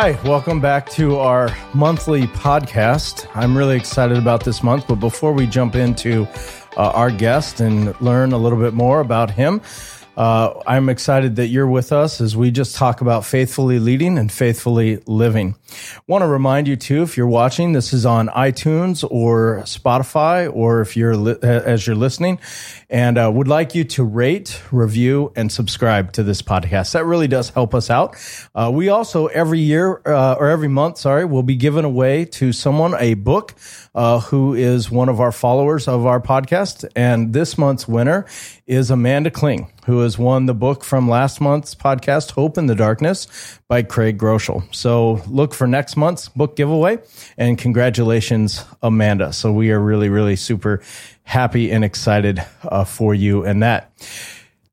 Hi, welcome back to our monthly podcast. I'm really excited about this month, but before we jump into uh, our guest and learn a little bit more about him, uh, I'm excited that you're with us as we just talk about faithfully leading and faithfully living. Want to remind you too, if you're watching, this is on iTunes or Spotify, or if you're li- as you're listening, and uh, would like you to rate, review, and subscribe to this podcast. That really does help us out. Uh, we also every year uh, or every month, sorry, will be giving away to someone a book uh, who is one of our followers of our podcast, and this month's winner is Amanda Kling, who has won the book from last month's podcast, Hope in the Darkness by Craig Groeschel. So look for next month's book giveaway and congratulations, Amanda. So we are really, really super happy and excited uh, for you and that.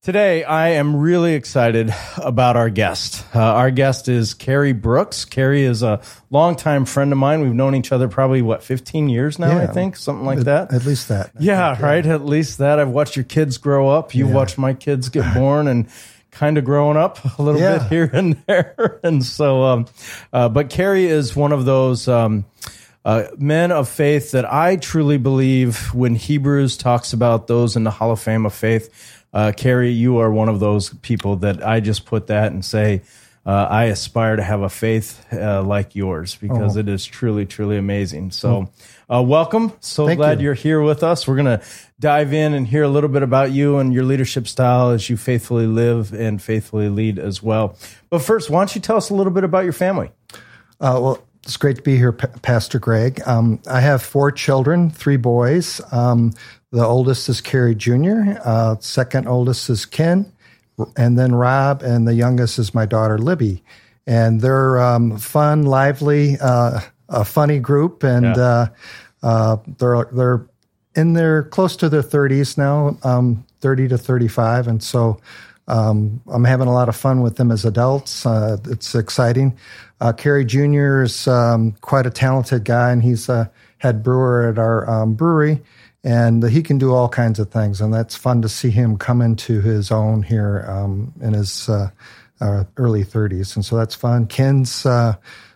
Today, I am really excited about our guest. Uh, our guest is Cary Brooks. Cary is a longtime friend of mine. We've known each other probably, what, 15 years now, I think, something like At- that. At least that. Yeah, think, right. At least that. I've watched your kids grow up. You Yeah. watched my kids get born and kind of growing up a little Yeah. bit here and there. And so, um, uh, but Cary is one of those. Um, uh, men of faith that I truly believe when Hebrews talks about those in the Hall of Fame of faith, uh, Cary, you are one of those people that I just put that and say, uh, I aspire to have a faith uh, like yours because Oh. it is truly, truly amazing. So, uh, welcome. So Thank glad you. you're here with us. We're going to dive in and hear a little bit about you and your leadership style as you faithfully live and faithfully lead as well. But first, why don't you tell us a little bit about your family? Uh, well, it's great to be here, Pa- Pastor Greg. Um, I have four children, three boys. Um, the oldest is Cary Jr., uh, second oldest is Ken, and then Rob, and the youngest is my daughter Libby. And they're um, fun, lively, uh, a funny group, and Yeah. uh, uh, they're they're in their close to their 30s now, um, 30 to 35, and so um, I'm having a lot of fun with them as adults. Uh, it's exciting. Uh, Cary Jr. is um, quite a talented guy, and he's a head brewer at our um, brewery, and he can do all kinds of things, and that's fun to see him come into his own here um, in his uh, uh, early 30s, and so that's fun. Ken's uh,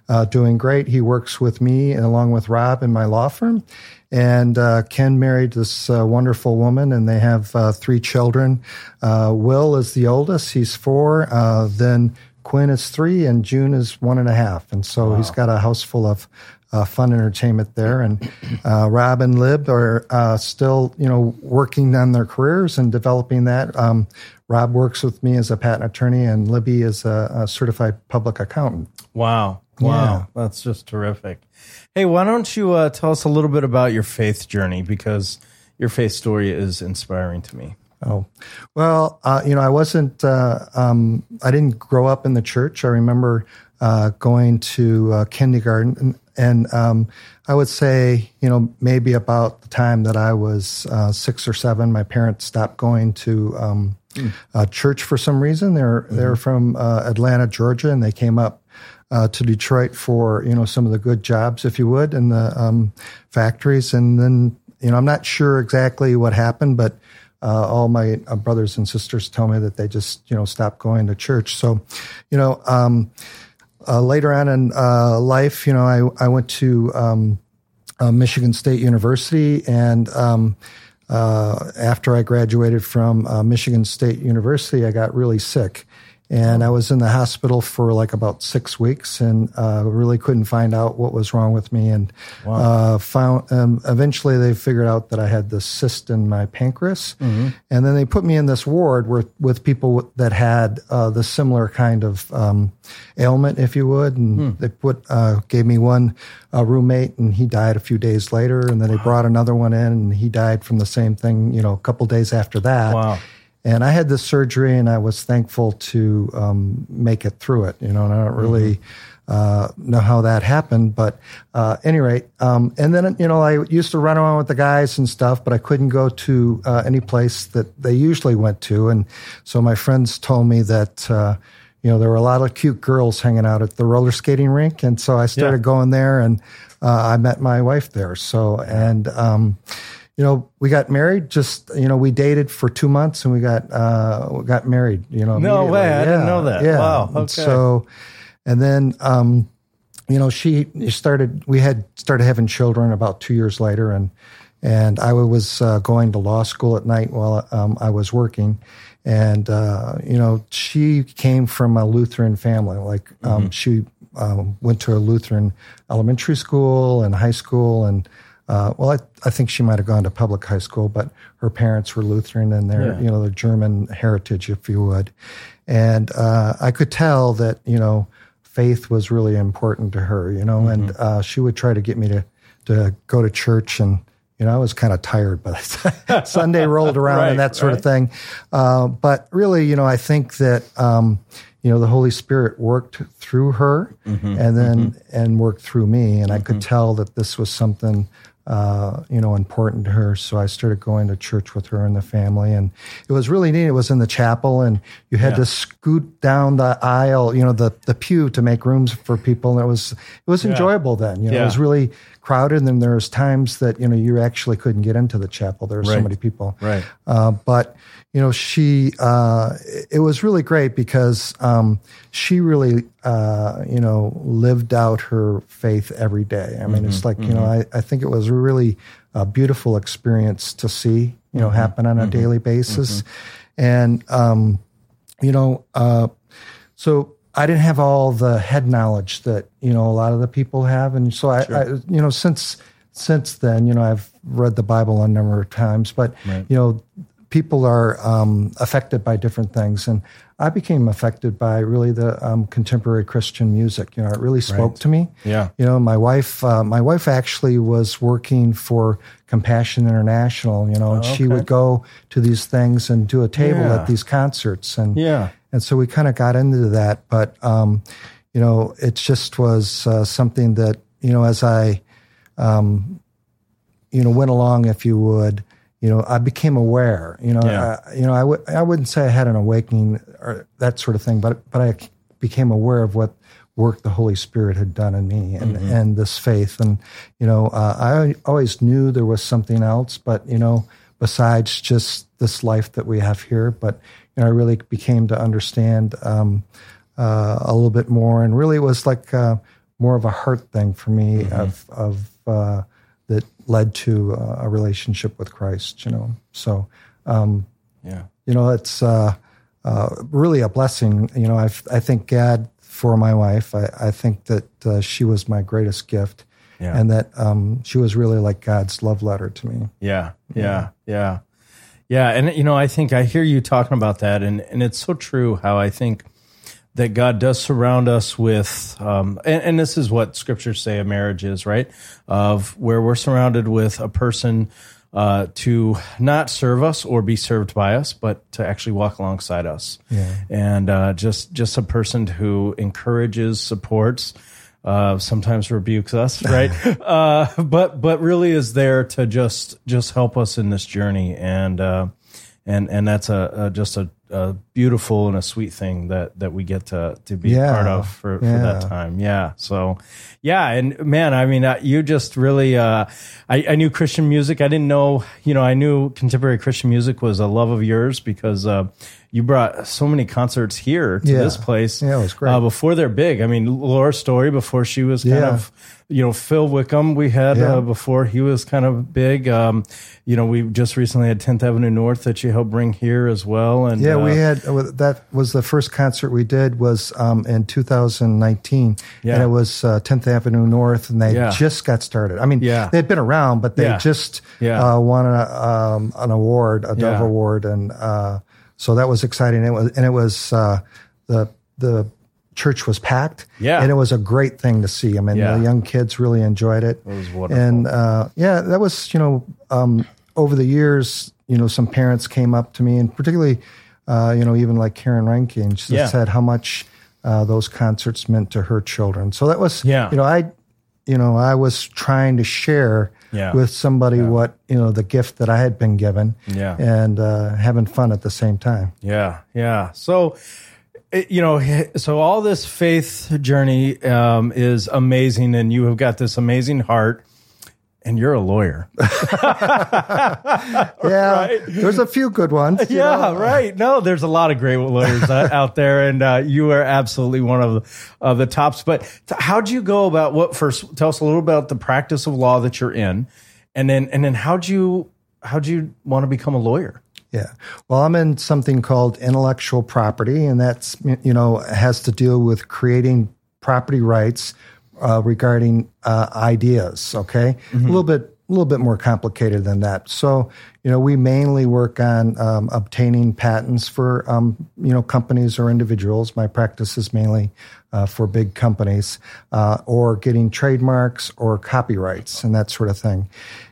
uh, doing great. He works with me and along with Rob in my law firm. And uh, Ken married this uh, wonderful woman, and they have uh, three children. Uh, Will is the oldest; he's four. Uh, then Quinn is three, and June is one and a half. And so he's got a house full of uh, fun entertainment there. And uh, Rob and Lib are uh, still, you know, working on their careers and developing that. Um, Rob works with me as a patent attorney, and Libby is a, a certified public accountant. Wow. Wow. That's just terrific. Hey, why don't you uh, tell us a little bit about your faith journey? Because your faith story is inspiring to me. Oh, well, uh, you know, I wasn't, uh, um, I didn't grow up in the church. I remember uh, going to uh, kindergarten, and, and um, I would say, you know, maybe about the time that I was uh, six or seven, my parents stopped going to um, uh, church for some reason. They're they're from uh, Atlanta, Georgia, and they came up uh, to Detroit for you know some of the good jobs, if you would, in the um, factories. And then you know I'm not sure exactly what happened, but uh, all my uh, brothers and sisters tell me that they just you know stopped going to church. So you know um, uh, later on in uh, life, you know I I went to um, uh, Michigan State University and. Um, uh, after I graduated from uh, Michigan State University, I got really sick. And I was in the hospital for like about six weeks and uh, really couldn't find out what was wrong with me. And uh, found um, eventually they figured out that I had this cyst in my pancreas. And then they put me in this ward where, with people that had uh, the similar kind of um, ailment, if you would. And they put uh, gave me one uh, roommate, and he died a few days later. And then they brought another one in, and he died from the same thing. You know, a couple days after that. Wow. And I had this surgery, and I was thankful to um, make it through it. You know, and I don't really uh, know how that happened, but uh, any rate, um, and then you know, I used to run around with the guys and stuff, but I couldn't go to uh, any place that they usually went to, and so my friends told me that. Uh, you know, there were a lot of cute girls hanging out at the roller skating rink, and so I started Yeah. going there, and uh, I met my wife there. So, and um, you know, we got married. Just you know, we dated for two months, and we got uh, we got married. You know, No way. I didn't know that. Yeah. Wow. And So, and then um, you know, she started. We had started having children about two years later, and and I was uh, going to law school at night while um, I was working. And uh, you know, she came from a Lutheran family. Like um, mm-hmm. she um, went to a Lutheran elementary school and high school, and uh, well, I, I, think she might have gone to public high school, but her parents were Lutheran and their yeah. you know the German heritage, if you would. And uh, I could tell that you know faith was really important to her, you know, mm-hmm. and uh, she would try to get me to to go to church and you know, I was kind of tired by the time Sunday rolled around right, and that sort right. of thing. Uh, but really, you know, I think that, um, you know, the Holy Spirit worked through her mm-hmm, and then, mm-hmm. and worked through me. And mm-hmm. I could mm-hmm. tell that this was something uh, you know, important to her. So I started going to church with her and the family, and it was really neat. It was in the chapel, and you had yeah. to scoot down the aisle, you know, the the pew to make rooms for people. And it was it was yeah. enjoyable then. You know, yeah. it was really crowded, and then there was times that you know you actually couldn't get into the chapel. There were right. so many people. Right. Uh, but you know, she, uh, it was really great because um, she really, uh, you know, lived out her faith every day. I mean, mm-hmm, it's like, mm-hmm. you know, mm-hmm. I, I think it was a really a beautiful experience to see, you know, mm-hmm, happen on a mm-hmm, daily basis. Mm-hmm. And, um, you know, uh, so I didn't have all the head knowledge that, you know, a lot of the people have. And so I, sure. I you know, since, since then, you know, I've read the Bible a number of times, but, right. you know, people are um, affected by different things. And I became affected by really the um, contemporary Christian music. You know, it really spoke right. to me. Yeah. You know, my wife, uh, my wife actually was working for Compassion International. You know, and oh, okay. she would go to these things and do a table yeah. at these concerts. And yeah. And so we kind of got into that, but um, you know, it just was uh, something that you know, as I, um, you know, went along, if you would you know, I became aware. You know, yeah. I, you know, I w- I wouldn't say I had an awakening or that sort of thing, but but I became aware of what work the Holy Spirit had done in me and mm-hmm. and this faith. And you know, uh, I always knew there was something else, but you know, besides just this life that we have here. But know, I really became to understand um, uh, a little bit more, and really it was like uh, more of a heart thing for me mm-hmm. of of uh, that led to uh, a relationship with Christ. You know, so um, yeah, you know, it's uh, uh, really a blessing. You know, I I thank God for my wife. I, I think that uh, she was my greatest gift, yeah. and that um, she was really like God's love letter to me. Yeah, yeah, yeah, yeah. And you know, I think I hear you talking about that, and and it's so true. How I think that God does surround us with, um, and, and, this is what scriptures say a marriage is, right? Of where we're surrounded with a person uh, to not serve us or be served by us, but to actually walk alongside us. Yeah. And uh, just just a person who encourages, supports, uh, sometimes rebukes us, right? uh, but but really is there to just just help us in this journey, and uh, and and that's a, a just a a beautiful and a sweet thing that that we get to to be yeah. part of for, yeah. for that time. Yeah. So, yeah, and man, I mean, uh, you just really. Uh, I, I knew Christian music. I didn't know. You know, I knew contemporary Christian music was a love of yours because uh, you brought so many concerts here to yeah. this place. Yeah, it was great. Uh, before they're big. I mean, Laura Story before she was kind yeah. of, you know, Phil Wickham we had yeah. uh, before he was kind of big. Um, you know, we just recently had 10th Avenue North that you helped bring here as well. And yeah, uh, we had uh, that was the first concert we did was um, in 2019, yeah. and it was 10th uh, Avenue North, and they just got started. I mean, yeah. they had been around, but they just uh, won a, um, an award, a Dove Award, and so that was exciting. It was, and it was uh, the the church was packed. Yeah, and it was a great thing to see. I mean, yeah. the young kids really enjoyed it. It was wonderful. And uh, yeah, that was you know um, over the years, you know, some parents came up to me, and particularly, uh, you know, even like Karen Rankin, she yeah. said how much uh, those concerts meant to her children. So that was, yeah. you know, I, you know, I was trying to share yeah. with somebody yeah. what you know the gift that I had been given, yeah, and uh, having fun at the same time. Yeah, yeah. So. you know, so all this faith journey um, is amazing, and you have got this amazing heart. And you're a lawyer. yeah, right? there's a few good ones. Yeah, know? right. No, there's a lot of great lawyers out there, and uh, you are absolutely one of the, of the tops. But t- how'd you go about what? First, tell us a little about the practice of law that you're in, and then and then how'd you how'd you want to become a lawyer? Yeah. Well, I'm in something called intellectual property, and that's, you know, has to deal with creating property rights uh, regarding uh, ideas. Okay. Mm-hmm. A little bit, a little bit more complicated than that. So, you know, we mainly work on um, obtaining patents for, um, you know, companies or individuals. My practice is mainly uh, for big companies, uh, or getting trademarks or copyrights and that sort of thing.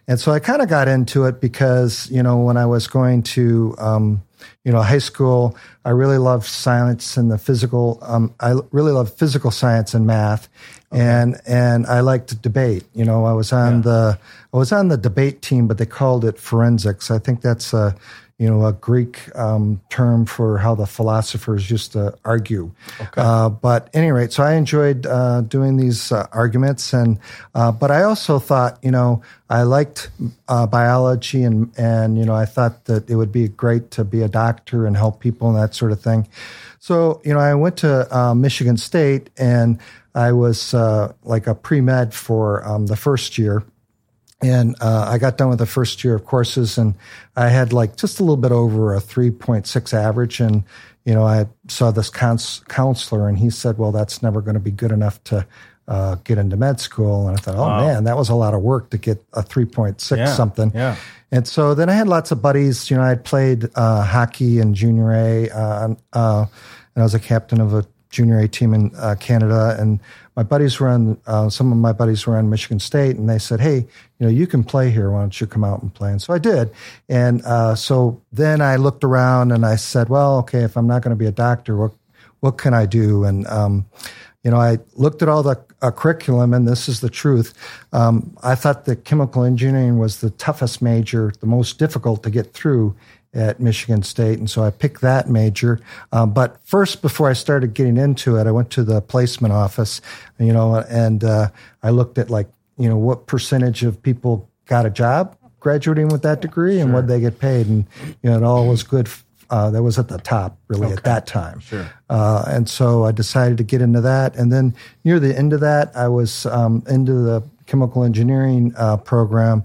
And so I kind of got into it because, you know, when I was going to, um, you know, high school, I really loved science and the physical. Um, I really loved physical science and math, okay. and and I liked debate. You know, I was on yeah. the I was on the debate team, but they called it forensics. I think that's a you know, a Greek um, term for how the philosophers used to argue. Okay. Uh, but any rate, so I enjoyed uh, doing these uh, arguments, and uh, but I also thought, you know, I liked uh, biology, and and you know, I thought that it would be great to be a doctor and help people and that sort of thing. So you know, I went to uh, Michigan State, and I was like a pre med for um, the first year and uh, I got done with the first year of courses, and I had like just a little bit over a 3.6 average. And, you know, I saw this cons- counselor, and he said, Well, that's never going to be good enough to uh, get into med school. And I thought, Oh, wow. man, that was a lot of work to get a 3.6 yeah, something. Yeah. And so then I had lots of buddies. You know, I'd played uh, hockey in junior A, uh, uh, and I was a captain of a junior A team in uh, Canada. And my buddies were on, uh, some of my buddies were on Michigan State, and they said, "Hey, you know, you can play here. Why don't you come out and play?" And so I did. And uh, so then I looked around and I said, "Well, okay, if I'm not going to be a doctor, what what can I do?" And um, you know, I looked at all the uh, curriculum, and this is the truth. Um, I thought that chemical engineering was the toughest major, the most difficult to get through at Michigan State, and so I picked that major. Um, but first, before I started getting into it, I went to the placement office, you know, and uh, I looked at like, you know, what percentage of people got a job graduating with that degree sure. and what they get paid, and you know, it all was good. Uh, that was at the top, really, okay. at that time. Sure. Uh, and so I decided to get into that, and then near the end of that, I was um, into the chemical engineering uh, program.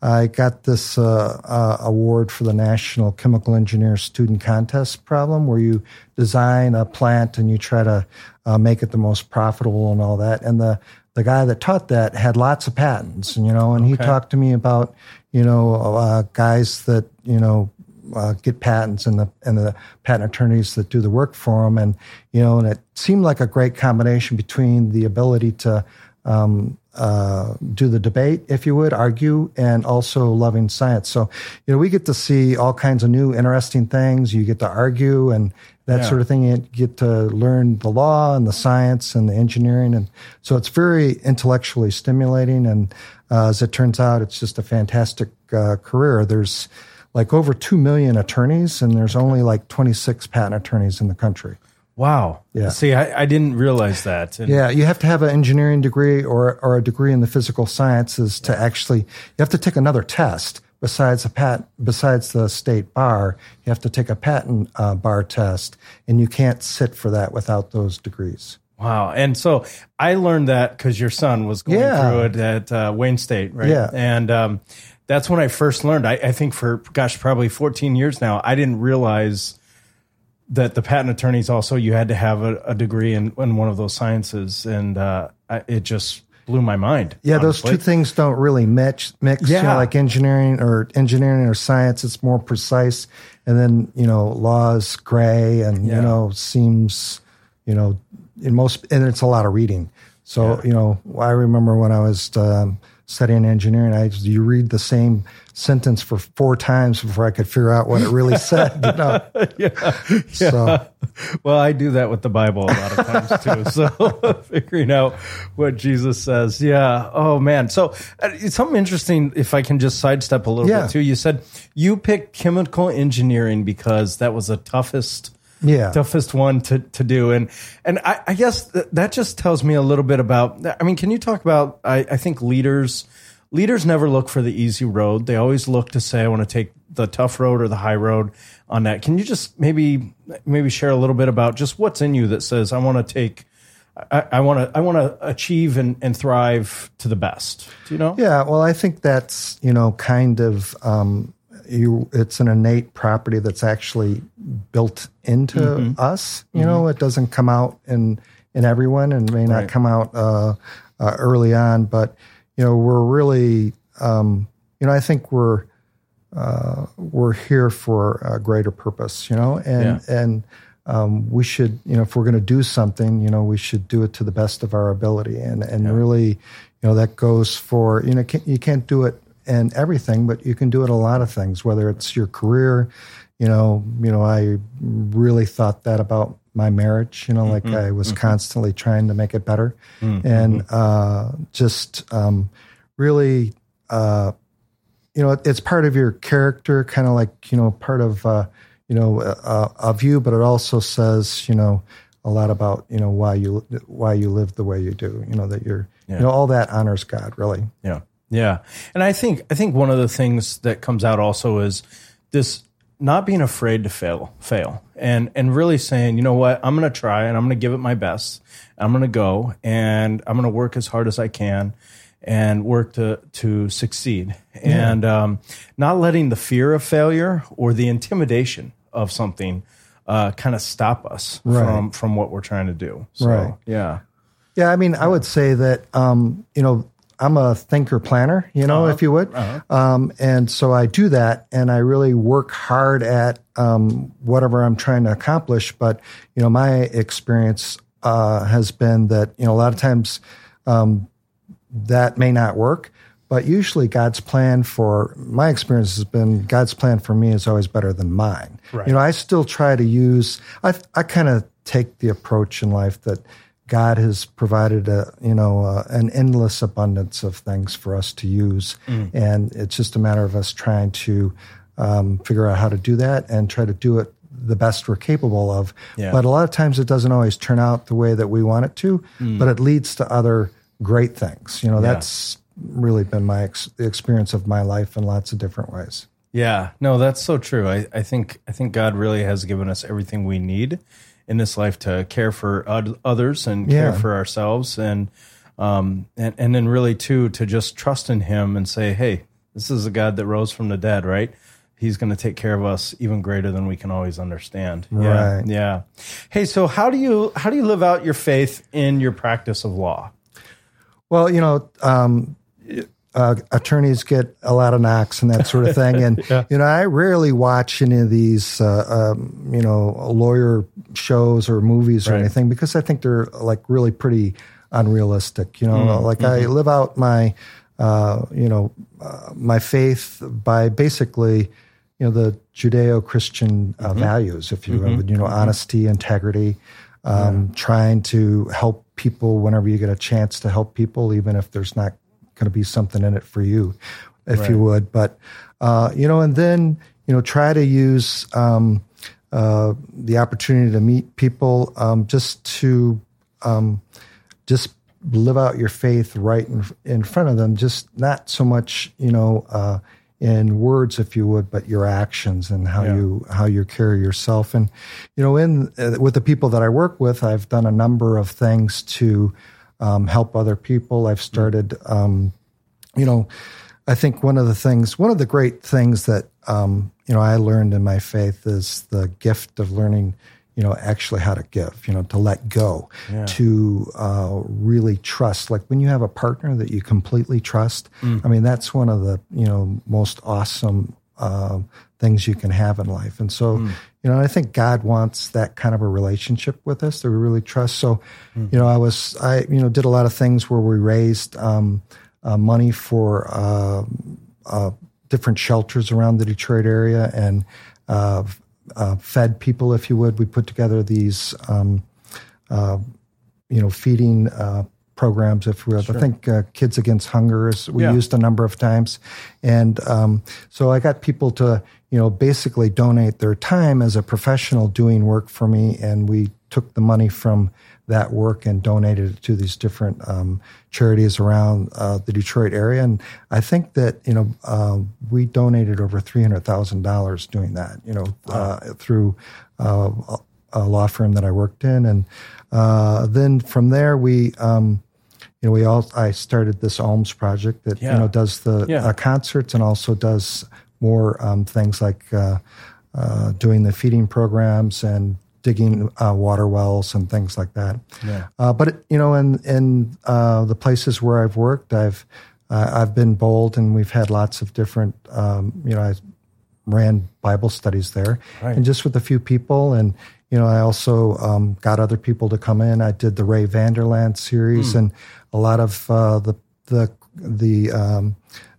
I got this uh, uh, award for the National Chemical Engineer Student Contest problem, where you design a plant and you try to uh, make it the most profitable and all that. And the the guy that taught that had lots of patents, and you know, and okay. he talked to me about you know uh, guys that you know uh, get patents and the and the patent attorneys that do the work for them, and you know, and it seemed like a great combination between the ability to um, uh, do the debate, if you would, argue, and also loving science. So, you know, we get to see all kinds of new, interesting things. You get to argue and that yeah. sort of thing. You get to learn the law and the science and the engineering, and so it's very intellectually stimulating. And uh, as it turns out, it's just a fantastic uh, career. There's like over two million attorneys, and there's only like 26 patent attorneys in the country. Wow. Yeah. See, I, I didn't realize that. And yeah, you have to have an engineering degree or or a degree in the physical sciences to actually. You have to take another test besides a pat besides the state bar. You have to take a patent uh, bar test, and you can't sit for that without those degrees. Wow. And so I learned that because your son was going yeah. through it at uh, Wayne State, right? Yeah. And um, that's when I first learned. I, I think for gosh, probably 14 years now, I didn't realize that the patent attorneys also you had to have a, a degree in, in one of those sciences, and uh, I, it just blew my mind. Yeah, honestly. those two things don't really mix. Mix, yeah. You know, like engineering or engineering or science, it's more precise, and then you know, law is gray, and yeah. you know, seems you know, in most, and it's a lot of reading. So yeah. you know, I remember when I was um, studying engineering, I you read the same sentence for four times before I could figure out what it really said. You know? yeah. yeah. So, well, I do that with the Bible a lot of times too. So figuring out what Jesus says. Yeah. Oh man. So uh, something interesting. If I can just sidestep a little yeah. bit too, you said you picked chemical engineering because that was the toughest yeah. toughest one to, to do. And and I, I guess th- that just tells me a little bit about. I mean, can you talk about? I, I think leaders leaders never look for the easy road. They always look to say, I want to take the tough road or the high road on that. Can you just maybe maybe share a little bit about just what's in you that says I want to take I want to I want to achieve and, and thrive to the best. Do you know? Yeah. Well, I think that's you know kind of um, you. It's an innate property that's actually built into mm-hmm. us. You mm-hmm. know, it doesn't come out in in everyone, and may not right. come out uh, uh, early on. But you know, we're really um, you know I think we're uh, we're here for a greater purpose. You know, and yeah. and um, we should, you know, if we're going to do something, you know, we should do it to the best of our ability. And, and yeah. really, you know, that goes for, you know, you can't do it in everything, but you can do it a lot of things, whether it's your career, you know, you know, I really thought that about my marriage, you know, mm-hmm. like I was mm-hmm. constantly trying to make it better mm-hmm. and, uh, just, um, really, uh, you know, it's part of your character, kind of like, you know, part of, uh, you know, uh, of you, but it also says, you know, a lot about you know why you why you live the way you do. You know that you're, yeah. you know, all that honors God, really. Yeah, yeah, and I think I think one of the things that comes out also is this not being afraid to fail, fail, and and really saying, you know what, I'm going to try and I'm going to give it my best. I'm going to go and I'm going to work as hard as I can and work to to succeed, yeah. and um, not letting the fear of failure or the intimidation of something uh, kind of stop us right. from from what we're trying to do. So, right. Yeah. Yeah. I mean, I would say that um, you know I'm a thinker planner, you know, uh-huh. if you would, uh-huh. um, and so I do that, and I really work hard at um, whatever I'm trying to accomplish. But you know, my experience uh, has been that you know a lot of times um, that may not work. But usually, God's plan for my experience has been God's plan for me is always better than mine. Right. You know, I still try to use. I I kind of take the approach in life that God has provided a you know uh, an endless abundance of things for us to use, mm. and it's just a matter of us trying to um, figure out how to do that and try to do it the best we're capable of. Yeah. But a lot of times, it doesn't always turn out the way that we want it to. Mm. But it leads to other great things. You know, yeah. that's really been my ex- experience of my life in lots of different ways. Yeah, no, that's so true. I, I think I think God really has given us everything we need in this life to care for others and care yeah. for ourselves, and um, and and then really too to just trust in Him and say, hey, this is a God that rose from the dead, right? He's going to take care of us even greater than we can always understand. Right. Yeah. Yeah. Hey, so how do you how do you live out your faith in your practice of law? Well, you know, um, uh, attorneys get a lot of knocks and that sort of thing. And, yeah. you know, I rarely watch any of these, uh, um, you know, lawyer shows or movies or right. anything because I think they're like really pretty unrealistic. You know, mm-hmm. like I mm-hmm. live out my, uh, you know, uh, my faith by basically, you know, the Judeo Christian uh, mm-hmm. values, if you mm-hmm. you know, mm-hmm. honesty, integrity, um, trying to help people whenever you get a chance to help people, even if there's not going to be something in it for you, if right. you would. But uh, you know, and then you know, try to use um, uh, the opportunity to meet people um, just to um, just live out your faith right in, in front of them. Just not so much, you know. Uh, in words, if you would, but your actions and how yeah. you how you carry yourself. And you know, in uh, with the people that I work with, I've done a number of things to um, help other people. I've started, um, you know, I think one of the things, one of the great things that, um, you know, I learned in my faith is the gift of learning, you know, actually how to give, you know, to let go, yeah. to uh, really trust. Like when you have a partner that you completely trust, mm. I mean, that's one of the, you know, most awesome uh, things you can have in life. And so, mm. you know, I think God wants that kind of a relationship with us that we really trust. So, mm. you know, I was, I, you know, did a lot of things where we raised um, uh, money for uh, uh different shelters around the Detroit area and uh, uh, fed people, if you would. We put together these, um, you know, feeding programs, if we sure. I think uh, Kids Against Hunger is we yeah. used a number of times, and um, so I got people to you know basically donate their time as a professional doing work for me, and we took the money from that work and donated it to these different um, charities around uh, the Detroit area. And I think that you know uh, we donated over three hundred thousand dollars doing that. You know uh, through uh, a law firm that I worked in, and uh, then from there we. Um, you know, we all I started this Alms project that Yeah. you know does the Yeah. uh, concerts and also does more um, things like uh, uh, doing the feeding programs and digging uh, water wells and things like that. Yeah. Uh, but it, you know, in in uh, the places where I've worked, I've uh, I've been bold, and we've had lots of different. Um, you know, I ran Bible studies there, Right. and just with a few people, and you know, I also um, got other people to come in. I did the Ray Vander Laan series, Hmm. and a lot of uh, the the the um,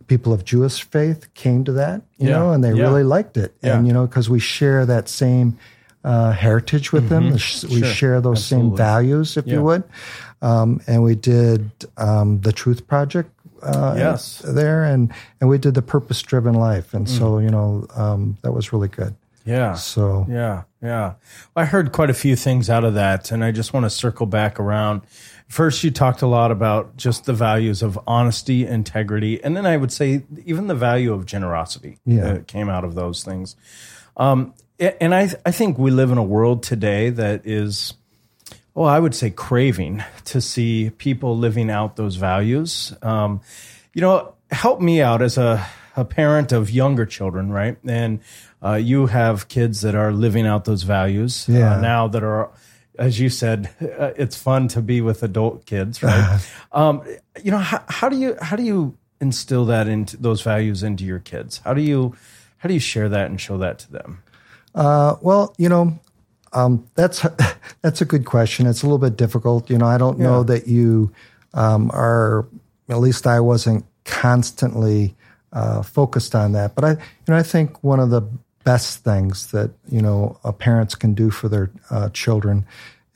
people of Jewish faith came to that, you Yeah. know, and they Yeah. really liked it, Yeah. and you know, because we share that same. Uh, heritage with them. The sh- We Mm-hmm. Sure. share those same values, if you would. Um, and we did um, the Truth Project uh, Yes. there, and and we did the Purpose Driven Life, and so Mm. you know um, that was really good. Yeah. So Yeah, yeah. I heard quite a few things out of that, and I just want to circle back around. First, you talked a lot about just the values of honesty, integrity, and then I would say even the value of generosity Yeah. came out of those things. Um, and I, I think we live in a world today that is, well, I would say craving to see people living out those values. Um, you know, help me out as a, a parent of younger children, right? And uh, you have kids that are living out those values Yeah. uh, now that are, as you said, uh, it's fun to be with adult kids, right? um, you know, how, how do you how do you instill that into those values into your kids? How do you how do you share that and show that to them? Uh, well, you know, um, that's that's a good question. It's a little bit difficult. You know, I don't know that you um, are. At least I wasn't constantly uh, focused on that. But I, you know, I think one of the best things that you know parents can do for their uh, children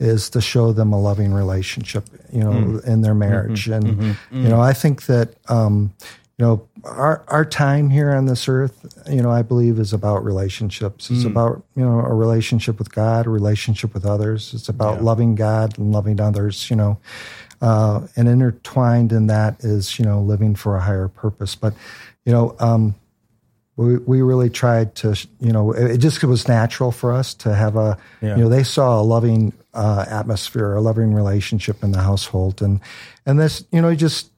is to show them a loving relationship. You know, in their marriage, and you know, I think that. Um, you know our our time here on this earth you know i believe is about relationships. It's about you know a relationship with god a relationship with others. It's about loving god and loving others you know. Uh, and intertwined in that is you know living for a higher purpose. But you know um, we, we really tried to you know it, it just was natural for us to have a Yeah. you know they saw a loving uh, atmosphere a loving relationship in the household. And and this you know just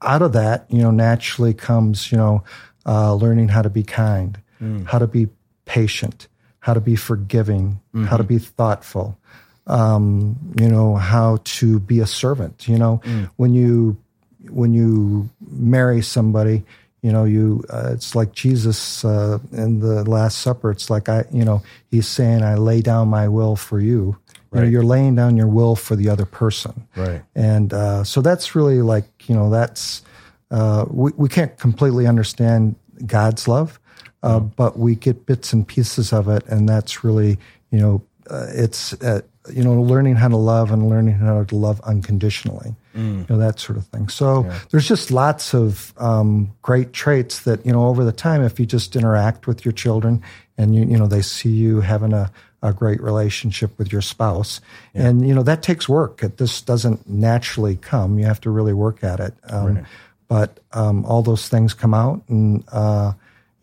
out of that you know naturally comes you know uh, learning how to be kind how to be patient how to be forgiving how to be thoughtful um, you know how to be a servant you know. When you when you marry somebody you know you uh, it's like jesus uh, in the last supper. It's like i you know he's saying i lay down my will for you. You know you're laying down your will for the other person. Right. and uh, so that's really like you know that's uh, we, we can't completely understand god's love uh, but we get bits and pieces of it. And that's really you know uh, it's uh, you know learning how to love and learning how to love unconditionally you know that sort of thing so there's just lots of um, great traits that you know over the time if you just interact with your children and you you know they see you having a a great relationship with your spouse. And, you know, that takes work. It just doesn't naturally come. You have to really work at it. Um, But um, all those things come out. And, uh,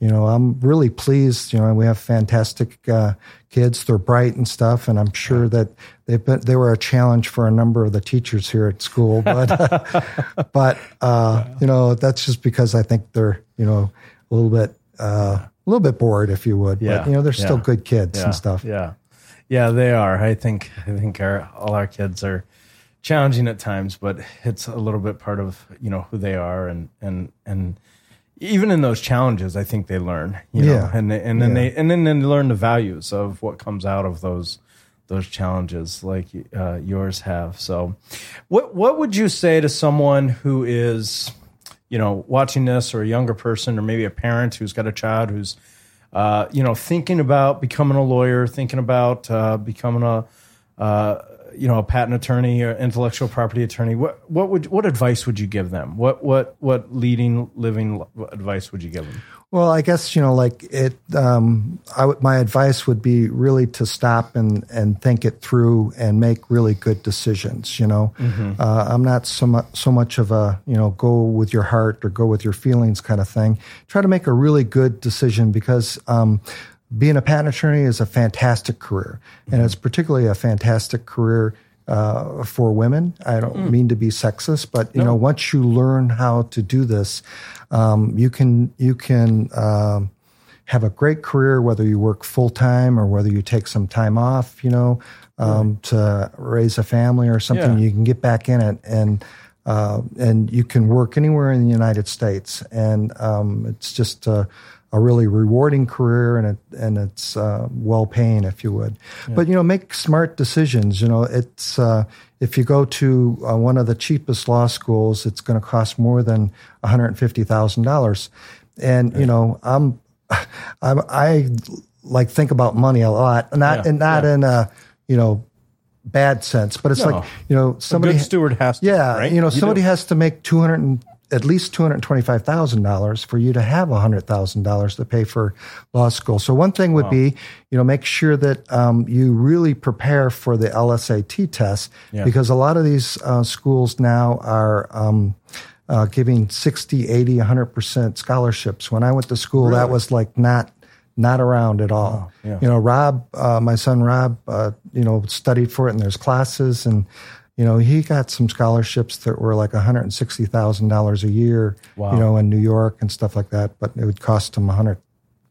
you know, I'm really pleased. You know, we have fantastic uh, kids. They're bright and stuff. And I'm sure that they've been, they were a challenge for a number of the teachers here at school. But, but uh, you know, that's just because I think they're, you know, a little bit, uh, a little bit bored, if you would. Yeah. But, you know, they're still Yeah. good kids yeah, and stuff. Yeah, yeah, they are. I think I think our all our kids are challenging at times, but it's a little bit part of you know who they are, and and and even in those challenges, I think they learn. You know, Yeah. and they, and then Yeah. they and then they learn the values of what comes out of those those challenges like uh, yours have. So, what what would you say to someone who is you know, watching this or a younger person or maybe a parent who's got a child who's, uh, you know, thinking about becoming a lawyer, thinking about uh, becoming a, uh, you know, a patent attorney or intellectual property attorney. What what would what advice would you give them? What what what leading living advice would you give them? Well, I guess you know, like it. Um, I would, my advice would be really to stop and and think it through and make really good decisions. You know, mm-hmm. uh, I'm not so much so much of a you know go with your heart or go with your feelings kind of thing. Try to make a really good decision because. Um, being a patent attorney is a fantastic career, and it's particularly a fantastic career uh, for women. I don't mm. mean to be sexist, but you no. know, once you learn how to do this, um, you can you can um, have a great career whether you work full time or whether you take some time off. You know, um, right. to raise a family or something. Yeah. You can get back in it and. Uh, and you can work anywhere in the United States, and um, it's just uh, a really rewarding career and it, and it's uh, well paying, if you would. Yeah. But you know, make smart decisions. You know, it's uh, if you go to uh, one of the cheapest law schools, it's going to cost more than one hundred fifty thousand dollars. And you know, I'm, I'm I like think about money a lot, not yeah. and not yeah. in a you know bad sense, but it's no. like you know somebody a good steward has to, yeah right? you know somebody has to make two hundred at least $225,000 for you to have $100,000 to pay for law school. So one thing would wow. be, you know, make sure that um, you really prepare for the LSAT test yeah. because a lot of these uh, schools now are um, uh, giving 60, 80, 100% scholarships. When I went to school, really? that was like not not around at all. Yeah. You know, Rob, uh, my son Rob, uh, you know, studied for it and there's classes and you know, he got some scholarships that were like $160,000 a year, wow. you know, in New York and stuff like that, but it would cost him 100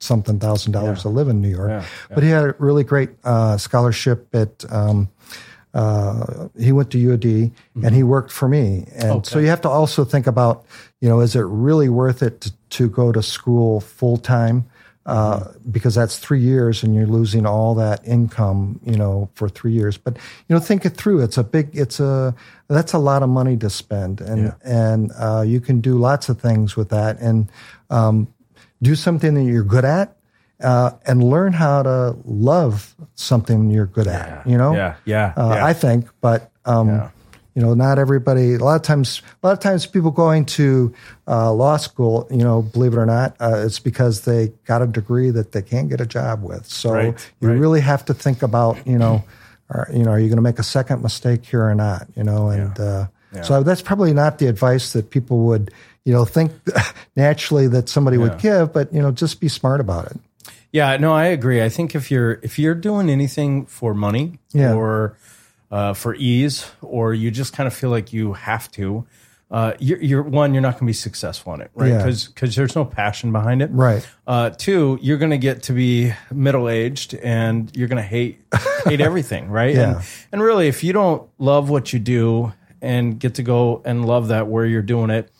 something thousand dollars yeah. to live in New York. Yeah, yeah. But he had a really great uh, scholarship at, um, uh, he went to UAD mm-hmm. and he worked for me. And okay. so you have to also think about, you know, is it really worth it to, to go to school full time? Uh, because that's three years and you're losing all that income, you know, for three years. But you know, think it through. It's a big. It's a that's a lot of money to spend, and yeah. and uh, you can do lots of things with that, and um, do something that you're good at. Uh, and learn how to love something you're good at. You know, yeah, yeah. Uh, yeah. I think, but um, yeah you know, not everybody. A lot of times, a lot of times, people going to uh, law school, you know, believe it or not, uh, it's because they got a degree that they can't get a job with. So right, you right. really have to think about, you know, are, you know, are you going to make a second mistake here or not? You know, and yeah. Uh, yeah. so that's probably not the advice that people would, you know, think naturally that somebody yeah. would give. But you know, just be smart about it. Yeah, no, I agree. I think if you're if you're doing anything for money or uh, for ease, or you just kind of feel like you have to, uh, you're, you're, one, you're not going to be successful in it, right? Because yeah. because there's no passion behind it, right? Uh, two, you're going to get to be middle aged and you're going to hate hate everything, right? Yeah. And, and really, if you don't love what you do and get to go and love that where you're doing it,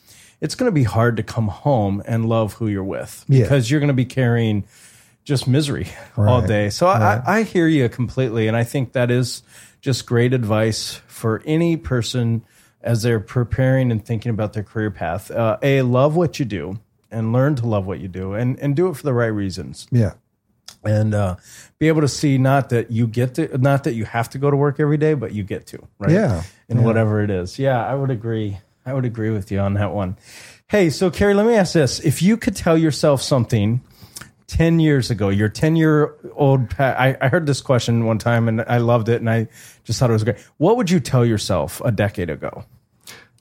it's going to be hard to come home and love who you're with because yeah. you're going to be carrying just misery right. all day. So right. I, I hear you completely, and I think that is just great advice for any person as they're preparing and thinking about their career path. Uh, a, love what you do and learn to love what you do and, and do it for the right reasons. Yeah. And uh, be able to see not that you get to, not that you have to go to work every day, but you get to, right? Yeah. In yeah. whatever it is. Yeah, I would agree. I would agree with you on that one. Hey, so Cary, let me ask this. If you could tell yourself something 10 years ago, your 10 year old, I, I heard this question one time and I loved it and I just thought it was great. What would you tell yourself a decade ago?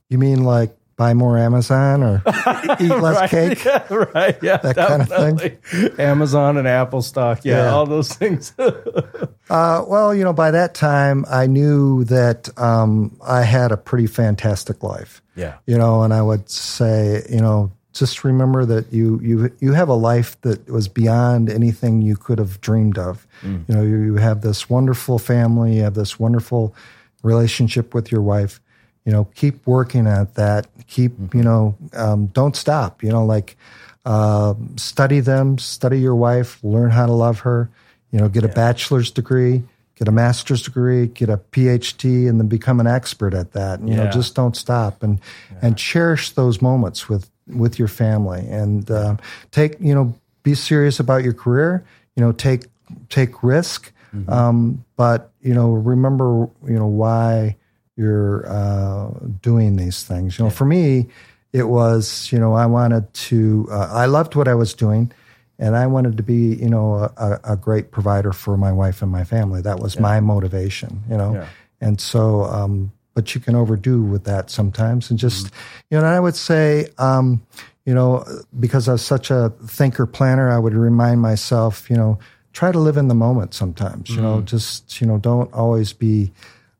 You mean like buy more Amazon or eat less right, cake? Yeah, right. Yeah. That definitely. kind of thing. Amazon and Apple stock. Yeah. yeah. All those things. uh, well, you know, by that time, I knew that um, I had a pretty fantastic life. Yeah. You know, and I would say, you know, just remember that you you you have a life that was beyond anything you could have dreamed of. Mm. You know, you, you, have this wonderful family, you have this wonderful relationship with your wife. You know, keep working at that. Keep mm-hmm. you know, um, don't stop. You know, like uh, study them, study your wife, learn how to love her. You know, get yeah. a bachelor's degree, get a master's degree, get a PhD, and then become an expert at that. And, you yeah. know, just don't stop and yeah. and cherish those moments with with your family and uh, take you know be serious about your career you know take take risk mm-hmm. um, but you know remember you know why you're uh, doing these things you know yeah. for me it was, you know, I wanted to, uh, I loved what I was doing and I wanted to be, you know, a, a great provider for my wife and my family. That was yeah. my motivation, you know. Yeah. And so, um, but you can overdo with that sometimes, and just, mm-hmm. you know, I would say, um, you know, because I was such a thinker planner, I would remind myself, you know, try to live in the moment sometimes. You mm-hmm. know, just you know, don't always be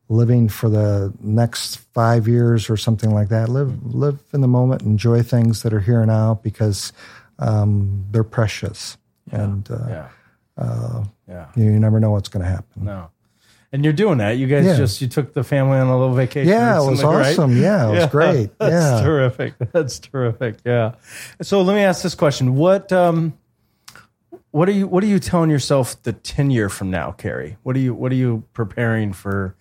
living for the next five years or something like that. Live live in the moment, enjoy things that are here now because um, they're precious, yeah. and uh, yeah. Uh, yeah. You, you, never know what's going to happen. No. And you're doing that. You guys yeah. just you took the family on a little vacation. Yeah, it was awesome. Right? Yeah, it was great. That's yeah. terrific. That's terrific. Yeah. So let me ask this question: What um, what are you what are you telling yourself the ten year from now, Cary? What are you what are you preparing for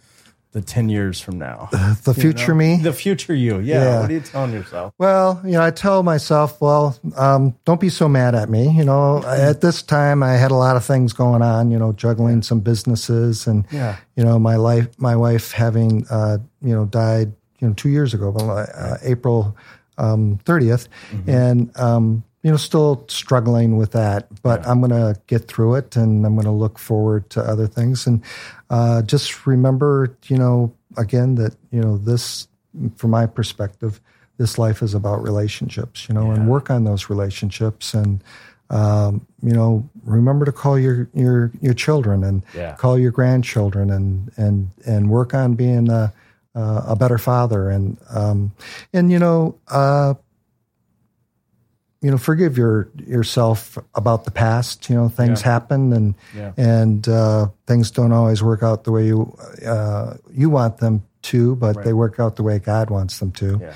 the 10 years from now? The future know? me? The future you. Yeah. yeah. What are you telling yourself? Well, you know, I tell myself, well, um, don't be so mad at me. You know, at this time I had a lot of things going on, you know, juggling some businesses and, yeah. you know, my life, my wife having, uh, you know, died, you know, two years ago, uh, April um, 30th. Mm-hmm. And, um, you know, still struggling with that, but yeah. I'm going to get through it and I'm going to look forward to other things. And uh, just remember, you know, again, that, you know, this, from my perspective, this life is about relationships, you know, yeah. and work on those relationships and, um, you know, remember to call your, your, your children and yeah. call your grandchildren and, and, and work on being a, a better father. And, um, and, you know, uh, you know, forgive your yourself about the past. You know, things yeah. happen, and yeah. and uh, things don't always work out the way you uh, you want them to, but right. they work out the way God wants them to. Yeah.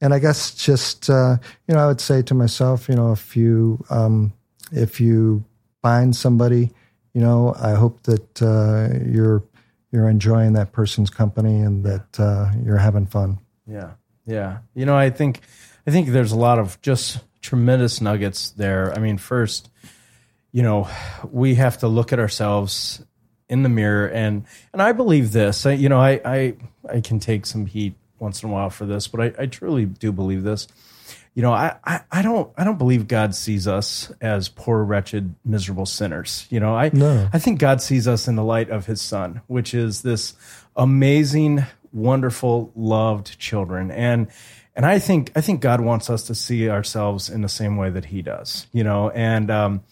And I guess just uh, you know, I would say to myself, you know, if you um, if you find somebody, you know, I hope that uh, you're you're enjoying that person's company and that uh, you're having fun. Yeah, yeah. You know, I think I think there's a lot of just tremendous nuggets there. I mean, first, you know, we have to look at ourselves in the mirror and and I believe this. I, you know, I, I I can take some heat once in a while for this, but I, I truly do believe this. You know, I, I, I don't I don't believe God sees us as poor, wretched, miserable sinners. You know, I no. I think God sees us in the light of his son, which is this amazing, wonderful, loved children. And and I think I think God wants us to see ourselves in the same way that He does, you know, and um,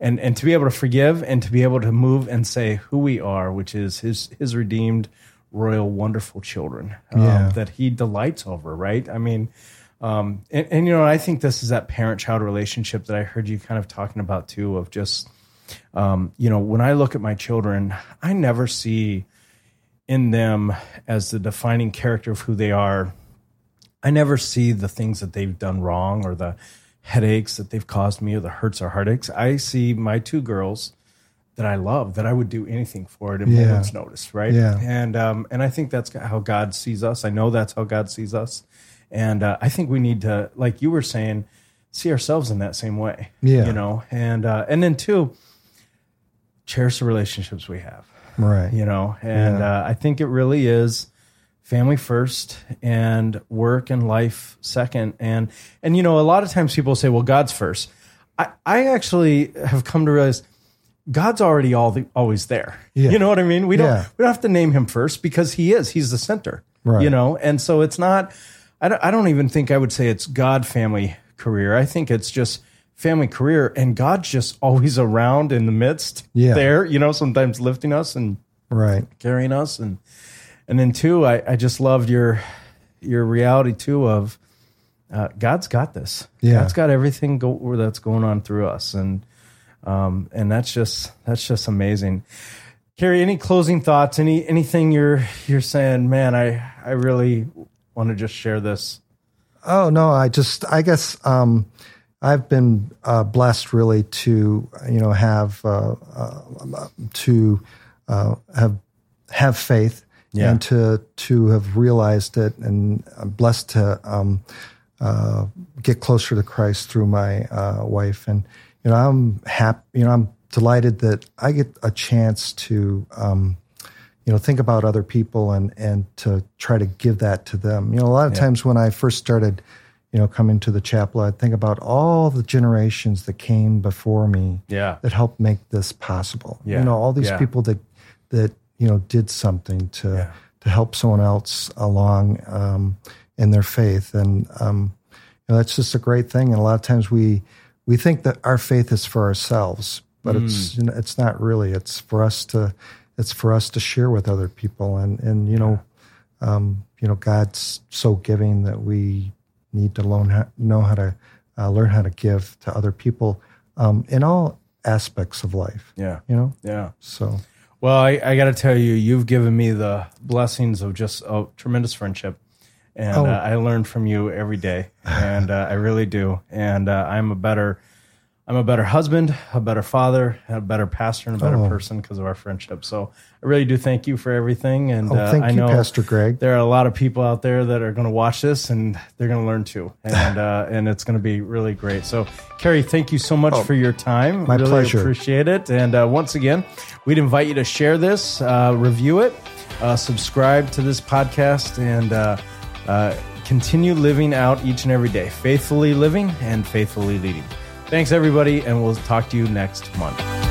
and and to be able to forgive and to be able to move and say who we are, which is His His redeemed, royal, wonderful children um, yeah. that He delights over. Right? I mean, um, and, and you know, I think this is that parent-child relationship that I heard you kind of talking about too, of just um, you know, when I look at my children, I never see in them as the defining character of who they are I never see the things that they've done wrong or the headaches that they've caused me or the hurts or heartaches. I see my two girls that I love that I would do anything for at a yeah. moment's notice, right? Yeah. And um, and I think that's how God sees us. I know that's how God sees us, and uh, I think we need to, like you were saying, see ourselves in that same way. Yeah. You know, and uh, and then two, cherish the relationships we have. Right. You know, and yeah. uh, I think it really is family first and work and life second and and you know a lot of times people say well god's first i i actually have come to realize god's already all the, always there yeah. you know what i mean we don't yeah. we don't have to name him first because he is he's the center right. you know and so it's not I don't, I don't even think i would say it's god family career i think it's just family career and god's just always around in the midst yeah. there you know sometimes lifting us and right carrying us and and then two, I, I just loved your your reality too of uh, God's got this. Yeah. God's got everything go, that's going on through us, and um, and that's just that's just amazing. Cary, any closing thoughts? Any anything you're you're saying? Man, I I really want to just share this. Oh no, I just I guess um, I've been uh, blessed really to you know have uh, uh, to uh, have have faith yeah. and to to have realized it, and I'm blessed to um, uh, get closer to Christ through my uh, wife, and you know I'm happy. You know I'm delighted that I get a chance to. Um, you know, think about other people and and to try to give that to them. You know, a lot of yeah. times when I first started, you know, come into the chapel, I think about all the generations that came before me Yeah. that helped make this possible. Yeah. You know, all these Yeah. people that that you know did something to Yeah. to help someone else along um, in their faith, and um, you know, that's just a great thing. And a lot of times we we think that our faith is for ourselves, but it's Mm. you know, it's not really. It's for us to it's for us to share with other people, and and you know, um, you know, God's so giving that we need to learn how, know how to uh, learn how to give to other people um, in all aspects of life. Yeah. You know, Yeah. so Well, I, I got to tell you, you've given me the blessings of just a tremendous friendship. And Oh. uh, I learn from you every day, and uh, I really do. And uh, I'm a better, I'm a better husband, a better father, a better pastor, and a better Oh. person because of our friendship. So I really do thank you for everything. And oh, uh, thank I you, know Pastor Greg. there are a lot of people out there that are going to watch this and they're going to learn too, and uh, and it's going to be really great. So, Cary, thank you so much for your time. Oh, my really pleasure. Appreciate it. And uh, once again, we'd invite you to share this, uh, review it, uh, subscribe to this podcast, and uh, uh, continue living out each and every day, faithfully living and faithfully leading. Thanks, everybody, and we'll talk to you next month.